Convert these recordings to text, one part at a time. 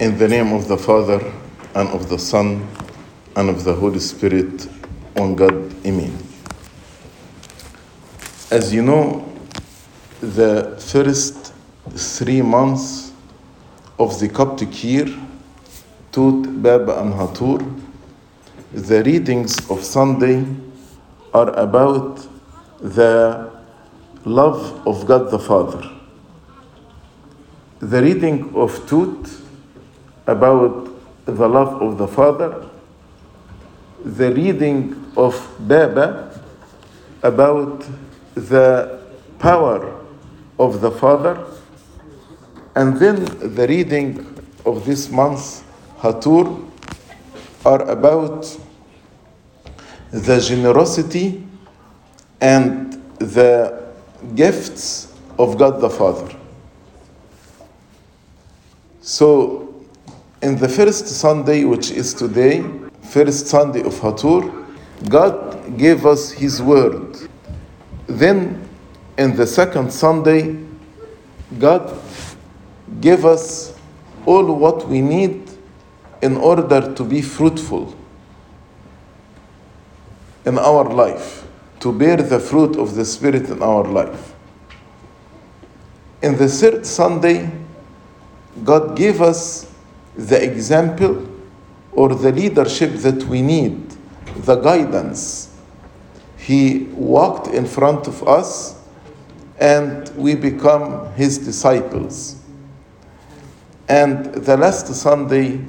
In the name of the Father, and of the Son, and of the Holy Spirit, one God, Amen. As you know, the first three months of the Coptic year, Tut, Baba, and Hatur, the readings of Sunday are about the love of God the Father. The reading of Tut about the love of the Father, the reading of Baba about the power of the Father, and then the reading of this month, Hatur, are about the generosity and the gifts of God the Father. So, in the first Sunday, which is today, first Sunday of Hatur, God gave us His word. Then, in the second Sunday, God gave us all what we need in order to be fruitful in our life, to bear the fruit of the Spirit in our life. In the third Sunday, God gave us the example or the leadership that we need, the guidance. He walked in front of us and we become his disciples. And the last Sunday,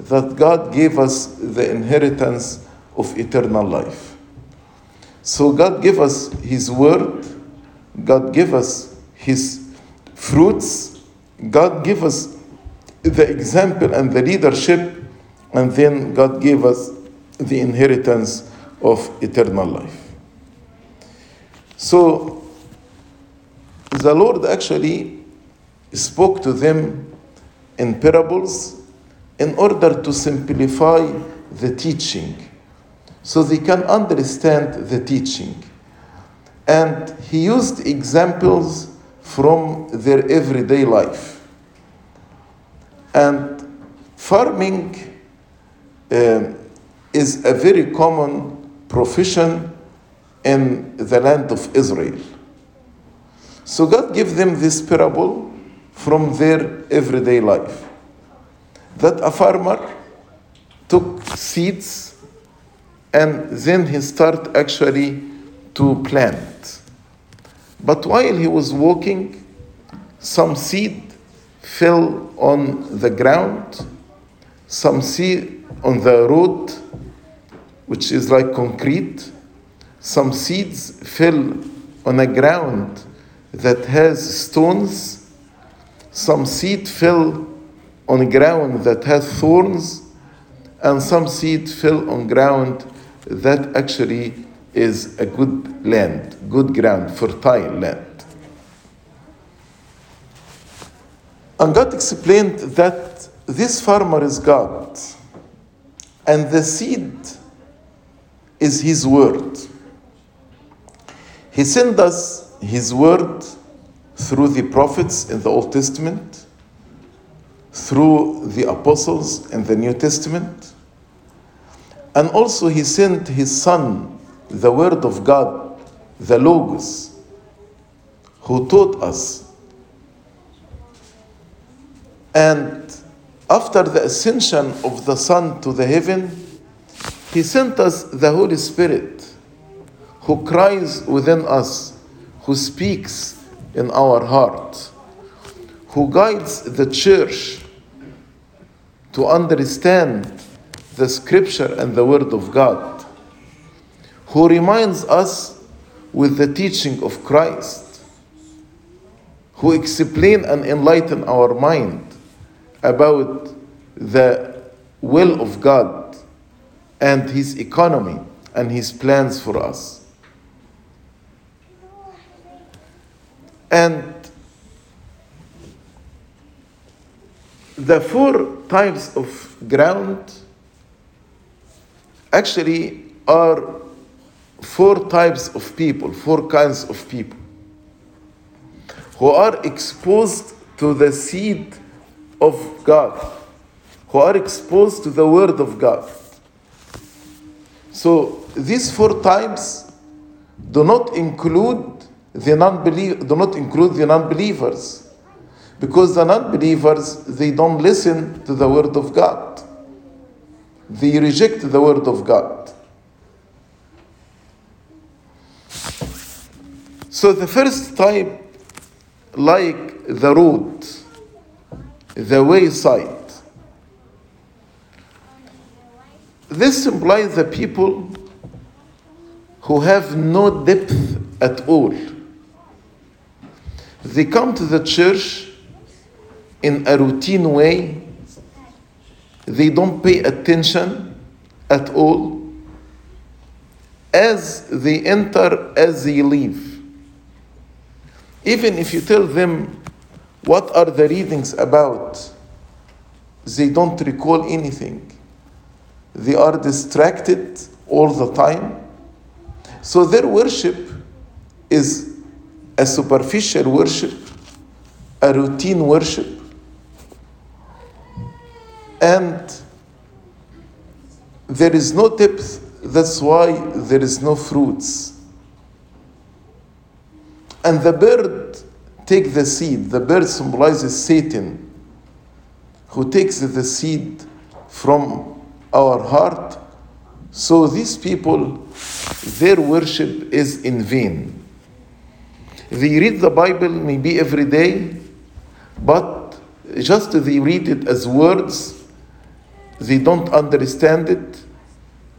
that God gave us the inheritance of eternal life. So God gave us his word, God gave us his fruits, God gave us the example and the leadership, and then God gave us the inheritance of eternal life. So the Lord actually spoke to them in parables in order to simplify the teaching so they can understand the teaching. And he used examples from their everyday life. And farming um, is a very common profession in the land of Israel. So God gave them this parable from their everyday life that a farmer took seeds and then he started actually to plant. But while he was walking, some seed fell on the ground, some seed on the road, which is like concrete, some seeds fell on a ground that has stones, some seed fell on ground that has thorns, and some seed fell on ground that actually is a good land, good ground, fertile land. And God explained that this farmer is God, and the seed is His word. He sent us His word through the prophets in the Old Testament, through the apostles in the New Testament, and also He sent His Son, the Word of God, the Logos, who taught us. And after the ascension of the Son to the heaven, He sent us the Holy Spirit, who cries within us, who speaks in our heart, who guides the church to understand the scripture and the word of God, who reminds us with the teaching of Christ, who explain and enlighten our mind about the will of God and his economy and his plans for us. And the four types of ground actually are four types of people, four kinds of people who are exposed to the seed of God, who are exposed to the Word of God. So these four types do not include the non-believer, do not include the non-believers, because the non-believers they don't listen to the Word of God. They reject the Word of God. So the first type, like the road, the wayside. This implies the people who have no depth at all. They come to the church in a routine way. They don't pay attention at all. As they enter, as they leave. Even if you tell them what are the readings about, they don't recall anything. They are distracted all the time. So their worship is a superficial worship, a routine worship, and there is no depth. That's why there is no fruits. And the bird take the seed. The bird symbolizes Satan, who takes the seed from our heart. So these people, their worship is in vain. They read the Bible maybe every day, but just they read it as words, they don't understand it,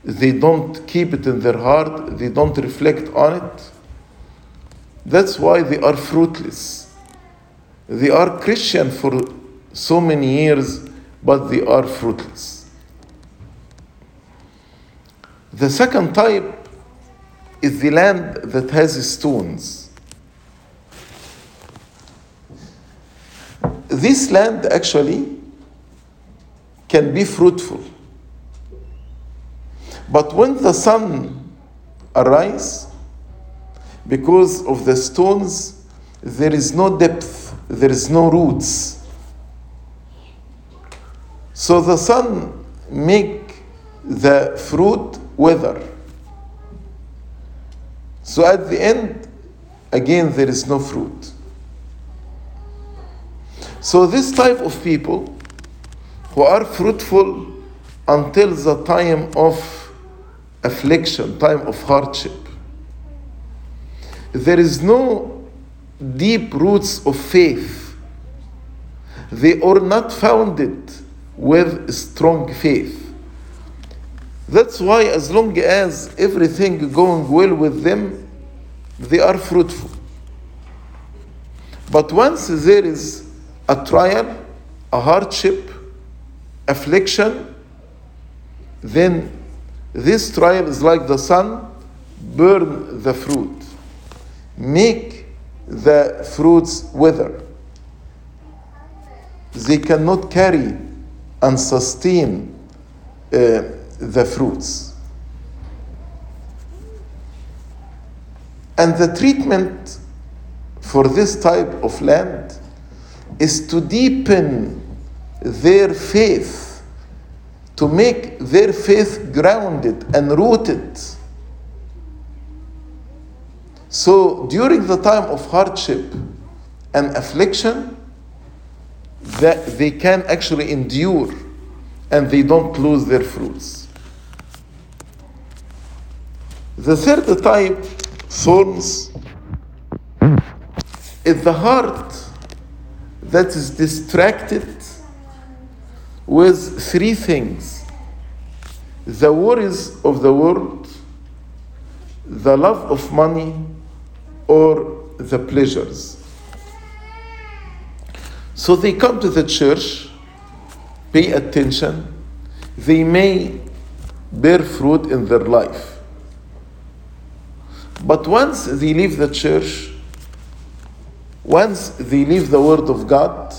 they don't keep it in their heart, they don't reflect on it. That's why they are fruitless. They are Christian for so many years, but they are fruitless. The second type is the land that has stones. This land actually can be fruitful. But when the sun arises, because of the stones, there is no depth, there is no roots. So the sun make the fruit wither. So at the end, again, there is no fruit. So this type of people who are fruitful until the time of affliction, time of hardship, there is no deep roots of faith. They are not founded with strong faith. That's why, as long as everything going well with them, they are fruitful. But once there is a trial, a hardship, affliction, then this trial is like the sun, burn the fruit make the fruits wither. They cannot carry and sustain uh, the fruits. And the treatment for this type of land is to deepen their faith, to make their faith grounded and rooted so during the time of hardship and affliction, that they can actually endure and they don't lose their fruits. The third type, thorns, is the heart that is distracted with three things the worries of the world, the love of money, or the pleasures. So they come to the church, pay attention, they may bear fruit in their life. But once they leave the church, once they leave the Word of God,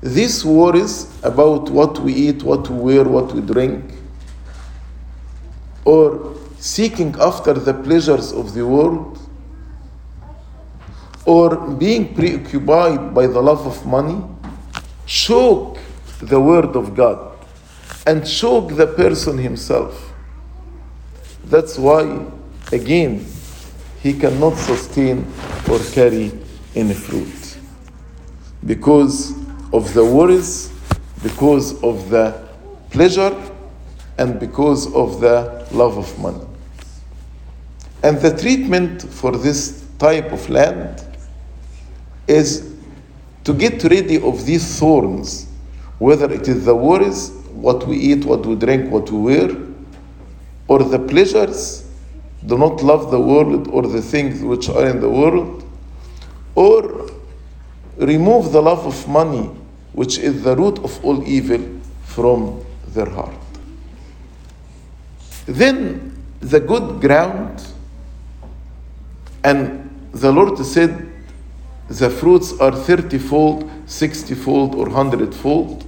these worries about what we eat, what we wear, what we drink, or seeking after the pleasures of the world, or being preoccupied by the love of money, choke the word of God and choke the person himself. That's why, again, he cannot sustain or carry any fruit because of the worries, because of the pleasure, and because of the love of money. And the treatment for this type of land is to get ready of these thorns, whether it is the worries, what we eat, what we drink, what we wear, or the pleasures, do not love the world or the things which are in the world, or remove the love of money, which is the root of all evil, from their heart. Then the good ground, and the Lord said, the fruits are 30 fold, 60 fold, or 100 fold.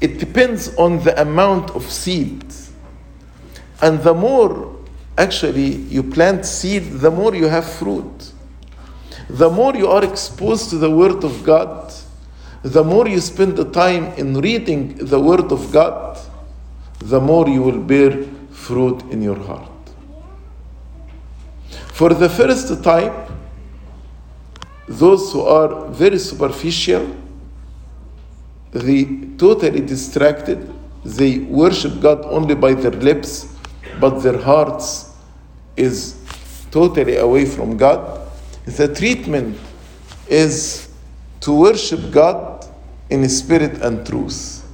It depends on the amount of seed. And the more actually you plant seed, the more you have fruit. The more you are exposed to the Word of God, the more you spend the time in reading the Word of God, the more you will bear fruit in your heart. For the first type, those who are very superficial, they totally distracted, they worship God only by their lips, but their hearts is totally away from God. The treatment is to worship God in spirit and truth.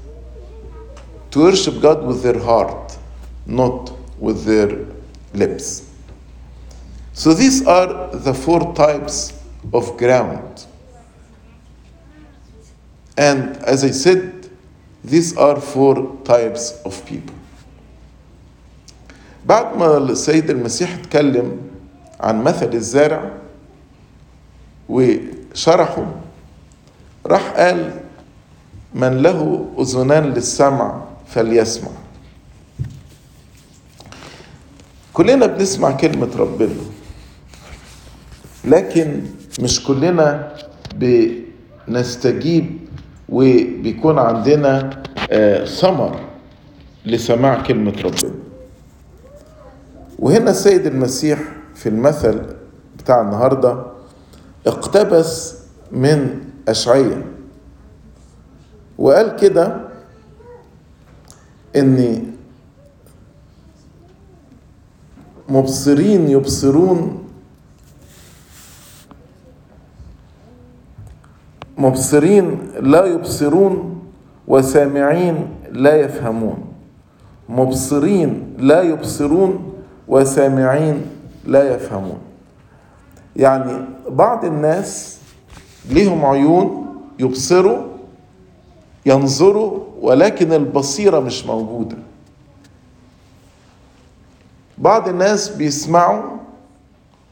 To worship God with their heart, not with their lips. So these are the four types of ground. And as I said, these are four types of people. بعد ما السيد المسيح اتكلم عن مثل الزارع وشرحه راح قال من له أذنان للسمع فليسمع كلنا بنسمع كلمة ربنا لكن مش كلنا بنستجيب وبيكون عندنا ثمر لسماع كلمة ربنا. وهنا السيد المسيح في المثل بتاع النهاردة اقتبس من أشعية. وقال كده إن مبصرين يبصرون مبصرين لا يبصرون وسامعين لا يفهمون. مبصرين لا يبصرون وسامعين لا يفهمون. يعني بعض الناس ليهم عيون يبصروا ينظروا ولكن البصيرة مش موجودة. بعض الناس بيسمعوا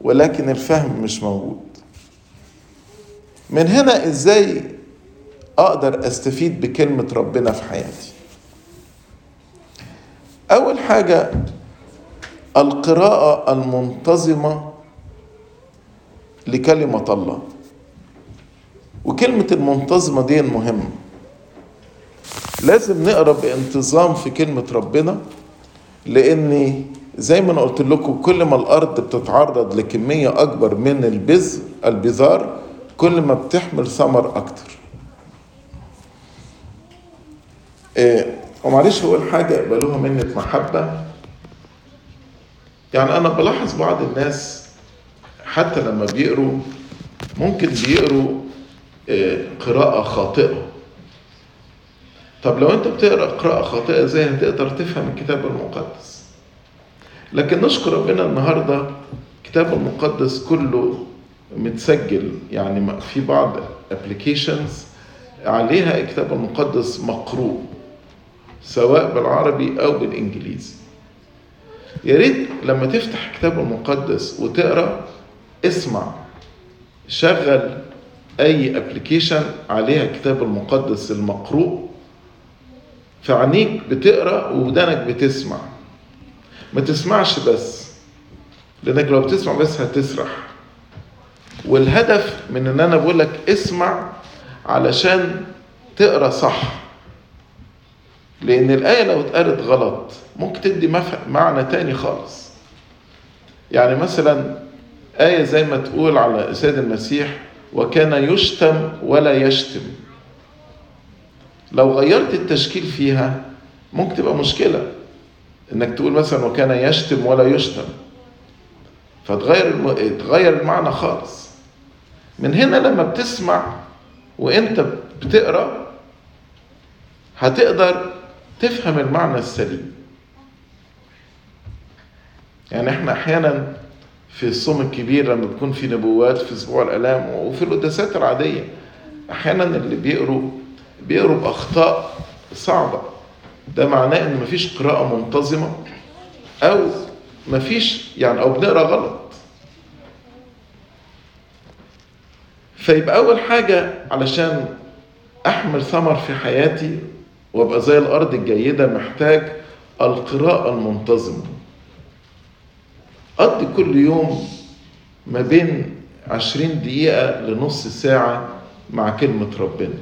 ولكن الفهم مش موجود. من هنا إزاي أقدر استفيد بكلمة ربنا في حياتي؟ أول حاجة القراءة المنتظمة لكلمة الله. وكلمة المنتظمة دي مهمة. لازم نقرأ بانتظام في كلمة ربنا لأن زي ما أنا قلت لكم كل ما الأرض بتتعرض لكمية أكبر من البذر البذار كل ما بتحمل ثمر أكتر. إيه ومعلش أقول حاجة يقبلوها منة محبة. يعني أنا بلاحظ بعض الناس حتى لما بيقروا ممكن بيقروا إيه قراءة خاطئة. طب لو أنت بتقرأ قراءة خاطئة إزاي هتقدر تفهم الكتاب المقدس؟ لكن نشكر ربنا النهارده الكتاب المقدس كله متسجل. يعني في بعض applications عليها الكتاب المقدس مقروء سواء بالعربي أو بالإنجليزي. يا ريت لما تفتح الكتاب المقدس وتقرأ اسمع شغل أي application عليها الكتاب المقدس المقروء. فعينيك بتقرأ وودانك بتسمع. ما تسمعش بس لأنك لو بتسمع بس هتسرح. والهدف من إن أنا بقول لك اسمع علشان تقرأ صح. لأن الآية لو اتقرت غلط ممكن تدي معنى تاني خالص. يعني مثلا آية زي ما تقول على سيد المسيح وكان يشتم ولا يشتم. لو غيرت التشكيل فيها ممكن تبقى مشكلة. إنك تقول مثلا وكان يشتم ولا يشتم. فتغير. تغير المعنى خالص. من هنا لما بتسمع وانت بتقرأ هتقدر تفهم المعنى السليم. يعني إحنا أحيانا في الصوم الكبير لما بيكون في نبوات في أسبوع الألام وفي القداسات العادية أحيانا اللي بيقروا بيقروا بأخطاء صعبة. ده معناه إن مفيش قراءة منتظمة أو مفيش يعني أو بنقرأ غلط. فيبقى أول حاجة علشان أحمل ثمر في حياتي وأبقى زي الأرض الجيدة محتاج القراءه المنتظمه قضي كل يوم ما بين عشرين دقيقة لنص ساعة مع كلمة ربنا.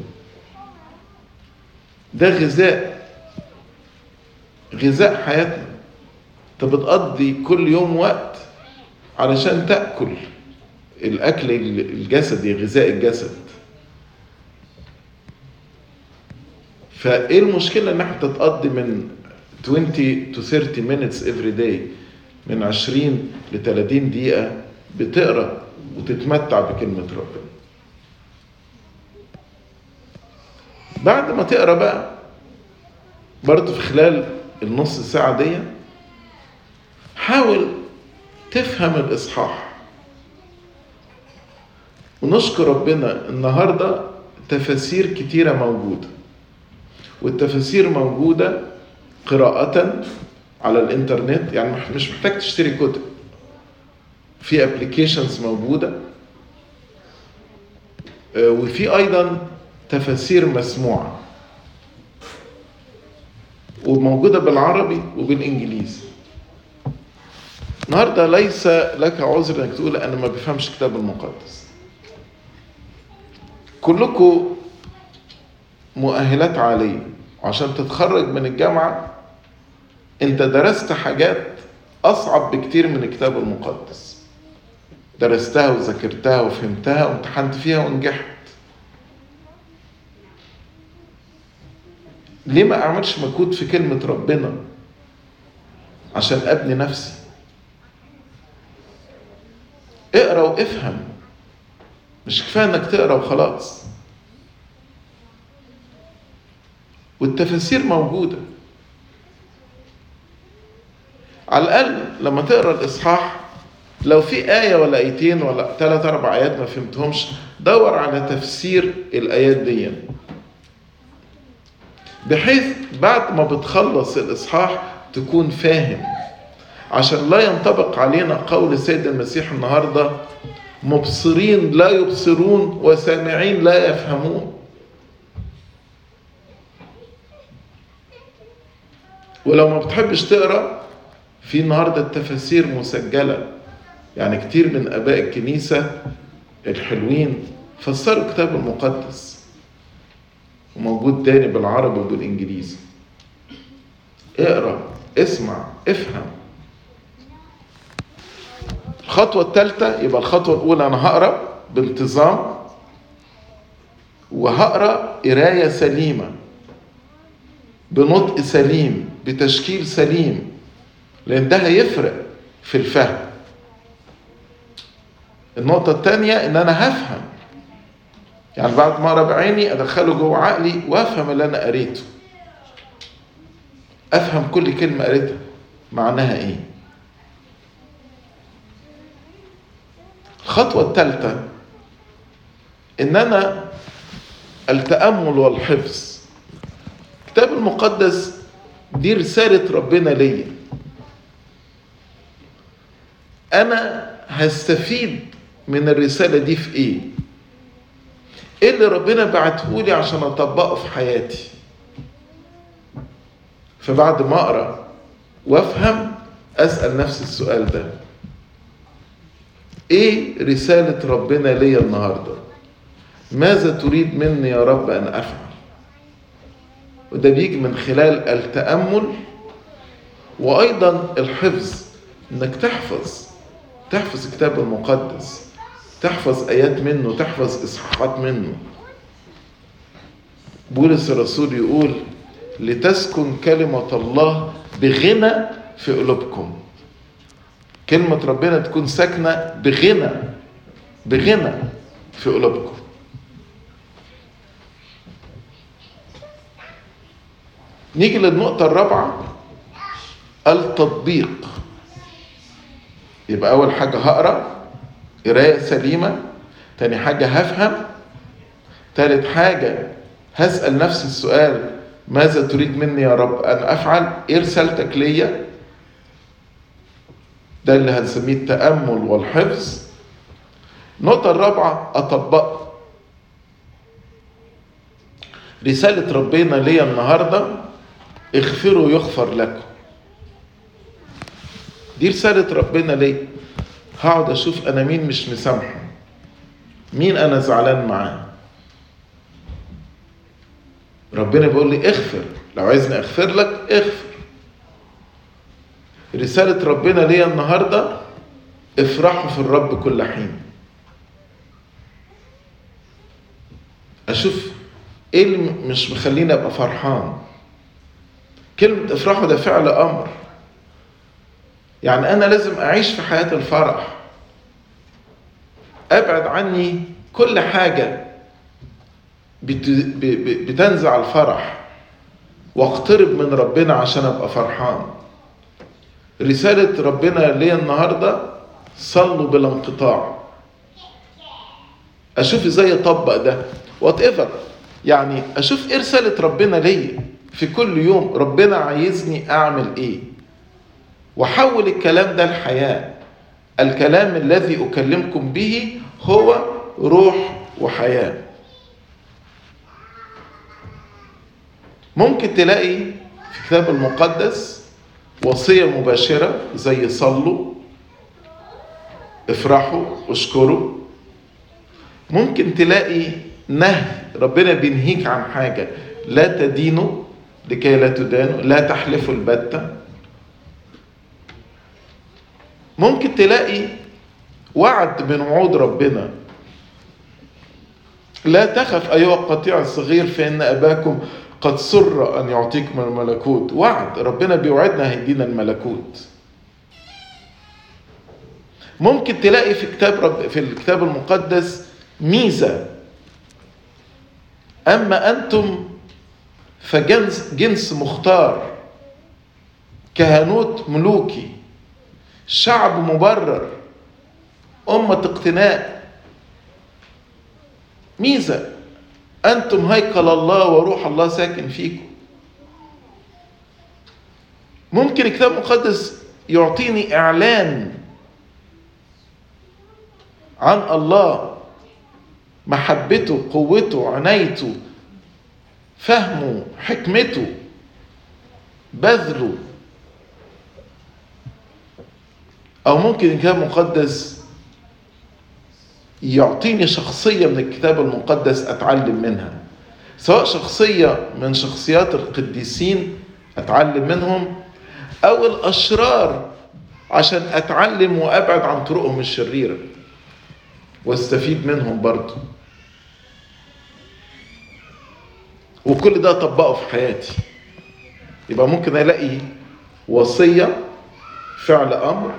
ده غذاء غذاء حياتنا. أنت بتقضي كل يوم وقت علشان تأكل. الأكل الجسدي غذاء الجسد فإيه المشكلة إن إحنا تقضي من 20 to 30 minutes every day من 20 ل 30 دقيقة بتقرأ وتتمتع بكلمة ربنا. بعد ما تقرأ بقى برضه في خلال النص ساعة دي حاول تفهم الإصحاح ونشكر ربنا النهاردة تفاسير كتيرة موجودة والتفاسير موجودة قراءة على الإنترنت يعني مش محتاج تشتري كتب. في ابلكيشنز موجودة وفي أيضا تفاسير مسموعة وموجودة بالعربي وبالانجليزي النهارده ليس لك عذر إنك تقول أنا ما بفهمش كتاب المقدس. كلكم مؤهلات عالية. عشان تتخرج من الجامعة انت درست حاجات أصعب بكتير من الكتاب المقدس. درستها وذاكرتها وفهمتها وامتحنت فيها ونجحت. ليه ما أعملش مجهود في كلمة ربنا؟ عشان أبني نفسي. اقرأ وافهم. مش كفاية إنك تقرأ وخلاص. والتفاسير موجودة. على الأقل لما تقرأ الإصحاح لو في آية ولا آيتين ولا ثلاث أربع آيات ما فهمتهمش دور على تفسير الآيات دي. بحيث بعد ما بتخلص الإصحاح تكون فاهم. عشان لا ينطبق علينا قول السيد المسيح النهارده مبصرين لا يبصرون وسامعين لا يفهمون. ولو ما بتحبش تقرأ في النهارده التفاسير مسجلة. يعني كتير من آباء الكنيسة الحلوين فسروا الكتاب المقدس. وموجود تاني بالعربي وبالإنجليزي. اقرأ اسمع افهم. الخطوة الثالثة يبقى الخطوة الأولى أنا هقرأ بانتظام وهقرأ قراية سليمة بنطق سليم بتشكيل سليم لأن ده هيفرق في الفهم. النقطة الثانية إن أنا هفهم. يعني بعد ما أقرأ بعيني أدخله جوه عقلي وأفهم اللي أنا قريته. أفهم كل كلمة قريتها معناها إيه؟ الخطوة الثالثة إن أنا التأمل والحفظ الكتاب المقدس دي رسالة ربنا ليا أنا هستفيد من الرسالة دي في إيه؟ إيه اللي ربنا بعتهولي عشان أطبقه في حياتي؟ فبعد ما أقرأ وأفهم أسأل نفسي السؤال ده إيه رسالة ربنا ليا النهاردة؟ ماذا تريد مني يا رب أن أفعل؟ وده بيجي من خلال التأمل وأيضا الحفظ إنك تحفظ تحفظ الكتاب المقدس تحفظ آيات منه تحفظ إصحاحات منه. بولس الرسول يقول لتسكن كلمة الله بغنى في قلوبكم. كلمة ربنا تكون ساكنة بغنى بغنى في قلوبكم. نيجي للنقطة الرابعة التطبيق. يبقى أول حاجة هقرأ قراية سليمة. تاني حاجة هفهم. تالت حاجة هسأل نفسي السؤال ماذا تريد مني يا رب أن أفعل؟ إيه رسالتك ليا؟ ده اللي هنسميه التأمل والحفظ. النقطة الرابعة أطبقها رسالة ربنا ليا النهاردة اغفروا يغفر لكم. دي رسالة ربنا ليا. هقعد أشوف أنا مين مش مسامحه. مين أنا زعلان معاه. ربنا بيقول لي اغفر. لو عايزني أغفر لك اغفر. رسالة ربنا ليا النهاردة افرحوا في الرب كل حين. أشوف إيه اللي مش مخليني أبقى فرحان. كلمة افرحوا ده فعل أمر. يعني أنا لازم أعيش في حياة الفرح. أبعد عني كل حاجة بتنزع الفرح. وأقترب من ربنا عشان أبقى فرحان. رسالة ربنا ليا النهاردة صلوا بلا انقطاع. أشوف إزاي اطبق ده؟ وات ايفر يعني أشوف إيه رسالة ربنا ليا؟ في كل يوم ربنا عايزني أعمل إيه؟ وحول الكلام ده لحياة. الكلام الذي أكلمكم به هو روح وحياة. ممكن تلاقي في الكتاب المقدس وصية مباشرة زي صلوا افرحوا اشكروا. ممكن تلاقي نهي ربنا بينهيك عن حاجة لا تدينوا لكي لا تدانوا لا تحلفوا البتة. ممكن تلاقي وعد من وعود ربنا. لا تخف أيها القطيع الصغير فإن أباكم قد سر أن يعطيكم الملكوت. وعد. ربنا بيوعدنا هيدينا الملكوت. ممكن تلاقي في كتاب رب في الكتاب المقدس ميزة. أما أنتم فجنس جنس مختار. كهنوت ملوكي. شعب مبرر. أمة اقتناء. ميزة. أنتم هيكل الله وروح الله ساكن فيكم. ممكن الكتاب المقدس يعطيني إعلان عن الله محبته قوته عنايته فهمه حكمته بذله. أو ممكن الكتاب المقدس يعطيني شخصية من الكتاب المقدس أتعلم منها. سواء شخصية من شخصيات القديسين أتعلم منهم أو الأشرار عشان أتعلم وأبعد عن طرقهم الشريرة وأستفيد منهم برضو وكل ده أطبقه في حياتي. يبقى ممكن ألاقي وصية فعل أمر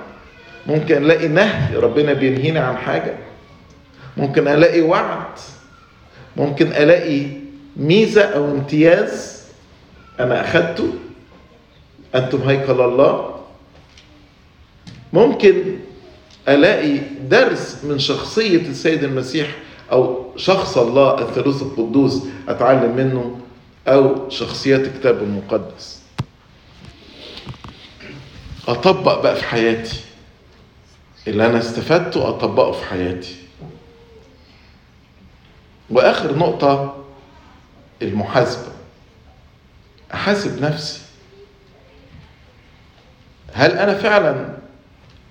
ممكن ألاقي نهي ربنا بينهيني عن حاجة. ممكن ألاقي وعد ممكن ألاقي ميزة أو امتياز أنا أخدته أنتم هيكل الله. ممكن ألاقي درس من شخصية السيد المسيح أو شخص الله الثالوث القدوس أتعلم منه أو شخصيات الكتاب المقدس. أطبق بقى في حياتي. اللي أنا استفدته أطبقه في حياتي. وآخر نقطة المحاسبة. أحاسب نفسي. هل أنا فعلا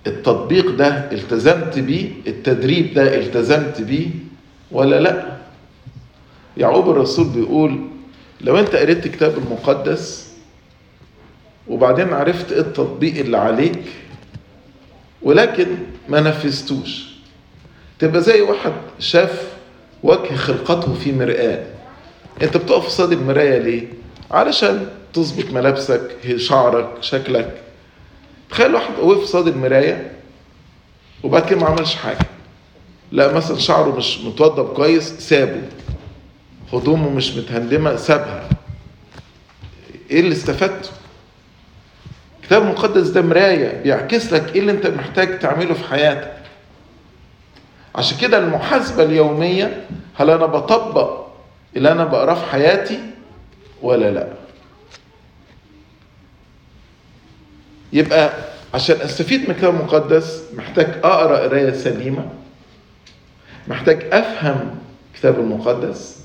التطبيق ده التزمت بيه؟ التدريب ده التزمت بيه؟ ولا لأ؟ يعقوب الرسول بيقول لو أنت قريت الكتاب المقدس وبعدين عرفت إيه التطبيق اللي عليك ولكن ما نفذتوش. تبقى زي واحد شاف وجه خلقته في مرآة. انت بتقف قصاد المراية ليه؟ علشان تظبط ملابسك شعرك شكلك. تخيل واحد وقف قصاد المراية وبعد كده ما عملش حاجة. لا مثلا شعره مش متوضب كويس سابه. هدومه مش متهندمة سابها. إيه اللي استفدته؟ الكتاب المقدس ده مراية بيعكس لك إيه اللي انت محتاج تعمله في حياتك. عشان كده المحاسبة اليومية هل أنا بطبق اللي أنا بقراه في حياتي ولا لا؟ يبقى عشان أستفيد من الكتاب المقدس محتاج أقرأ قراية سليمة محتاج أفهم الكتاب المقدس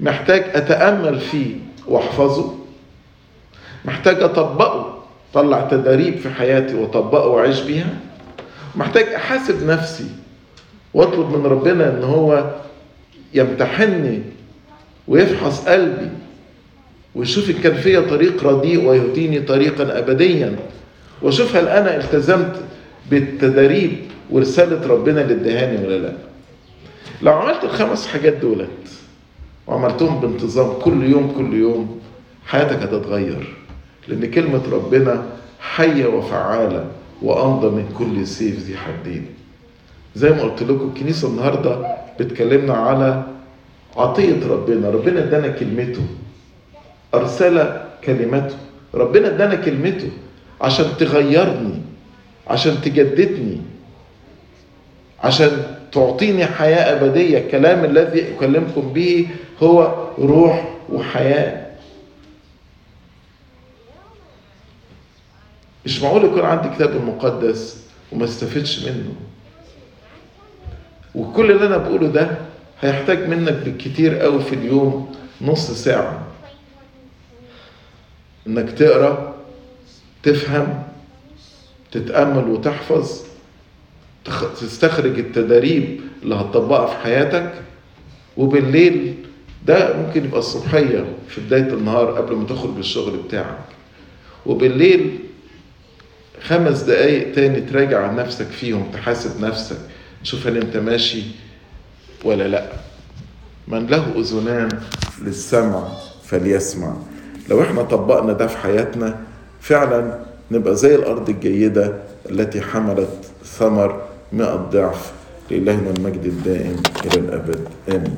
محتاج أتأمل فيه وأحفظه محتاج أطبقه طلع تداريب في حياتي وأطبقه وأعيش بيها محتاج أحاسب نفسي واطلب من ربنا إن هو يمتحني ويفحص قلبي ويشوف ان كان فيا طريق رديء ويهديني طريقا ابديا. واشوف هل أنا التزمت بالتدريب ورسالة ربنا اللي ادهاني ولا لا. لو عملت الخمس حاجات دولت وعملتهم بانتظام كل يوم كل يوم حياتك هتتغير. لأن كلمة ربنا حية وفعالة وامضى من كل سيف ذي حدين زي ما قلت لكم الكنيسة النهارده بتكلمنا على عطية ربنا. ربنا ادانا كلمته أرسل كلمته. ربنا ادانا كلمته عشان تغيرني عشان تجددني عشان تعطيني حياة أبدية. الكلام الذي أكلمكم به هو روح وحياة. مش معقول يكون عندي كتاب المقدس وما استفدش منه. وكل اللي أنا بقوله ده هيحتاج منك بالكتير قوي في اليوم نص ساعة. إنك تقرأ تفهم تتأمل وتحفظ تستخرج التداريب اللي هتطبقها في حياتك. وبالليل ده ممكن يبقى الصبحية في بداية النهار قبل ما تخرج الشغل بتاعك. وبالليل خمس دقايق تاني تراجع عن نفسك فيهم تحاسب نفسك. تشوف هل أنت ماشي ولا لا. من له أذنان للسمع فليسمع. لو إحنا طبقنا ده في حياتنا فعلا نبقى زي الأرض الجيدة التي حملت ثمر مئة ضعف لإلهنا المجد الدائم إلى الأبد. آمين.